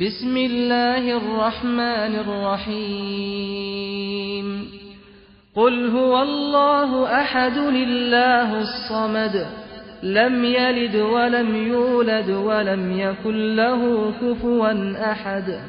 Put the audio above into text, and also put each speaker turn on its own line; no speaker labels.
بسم الله الرحمن الرحيم. قل هو الله أحد لله الصمد. لم يلد ولم يولد ولم يكن له كفوا أحد.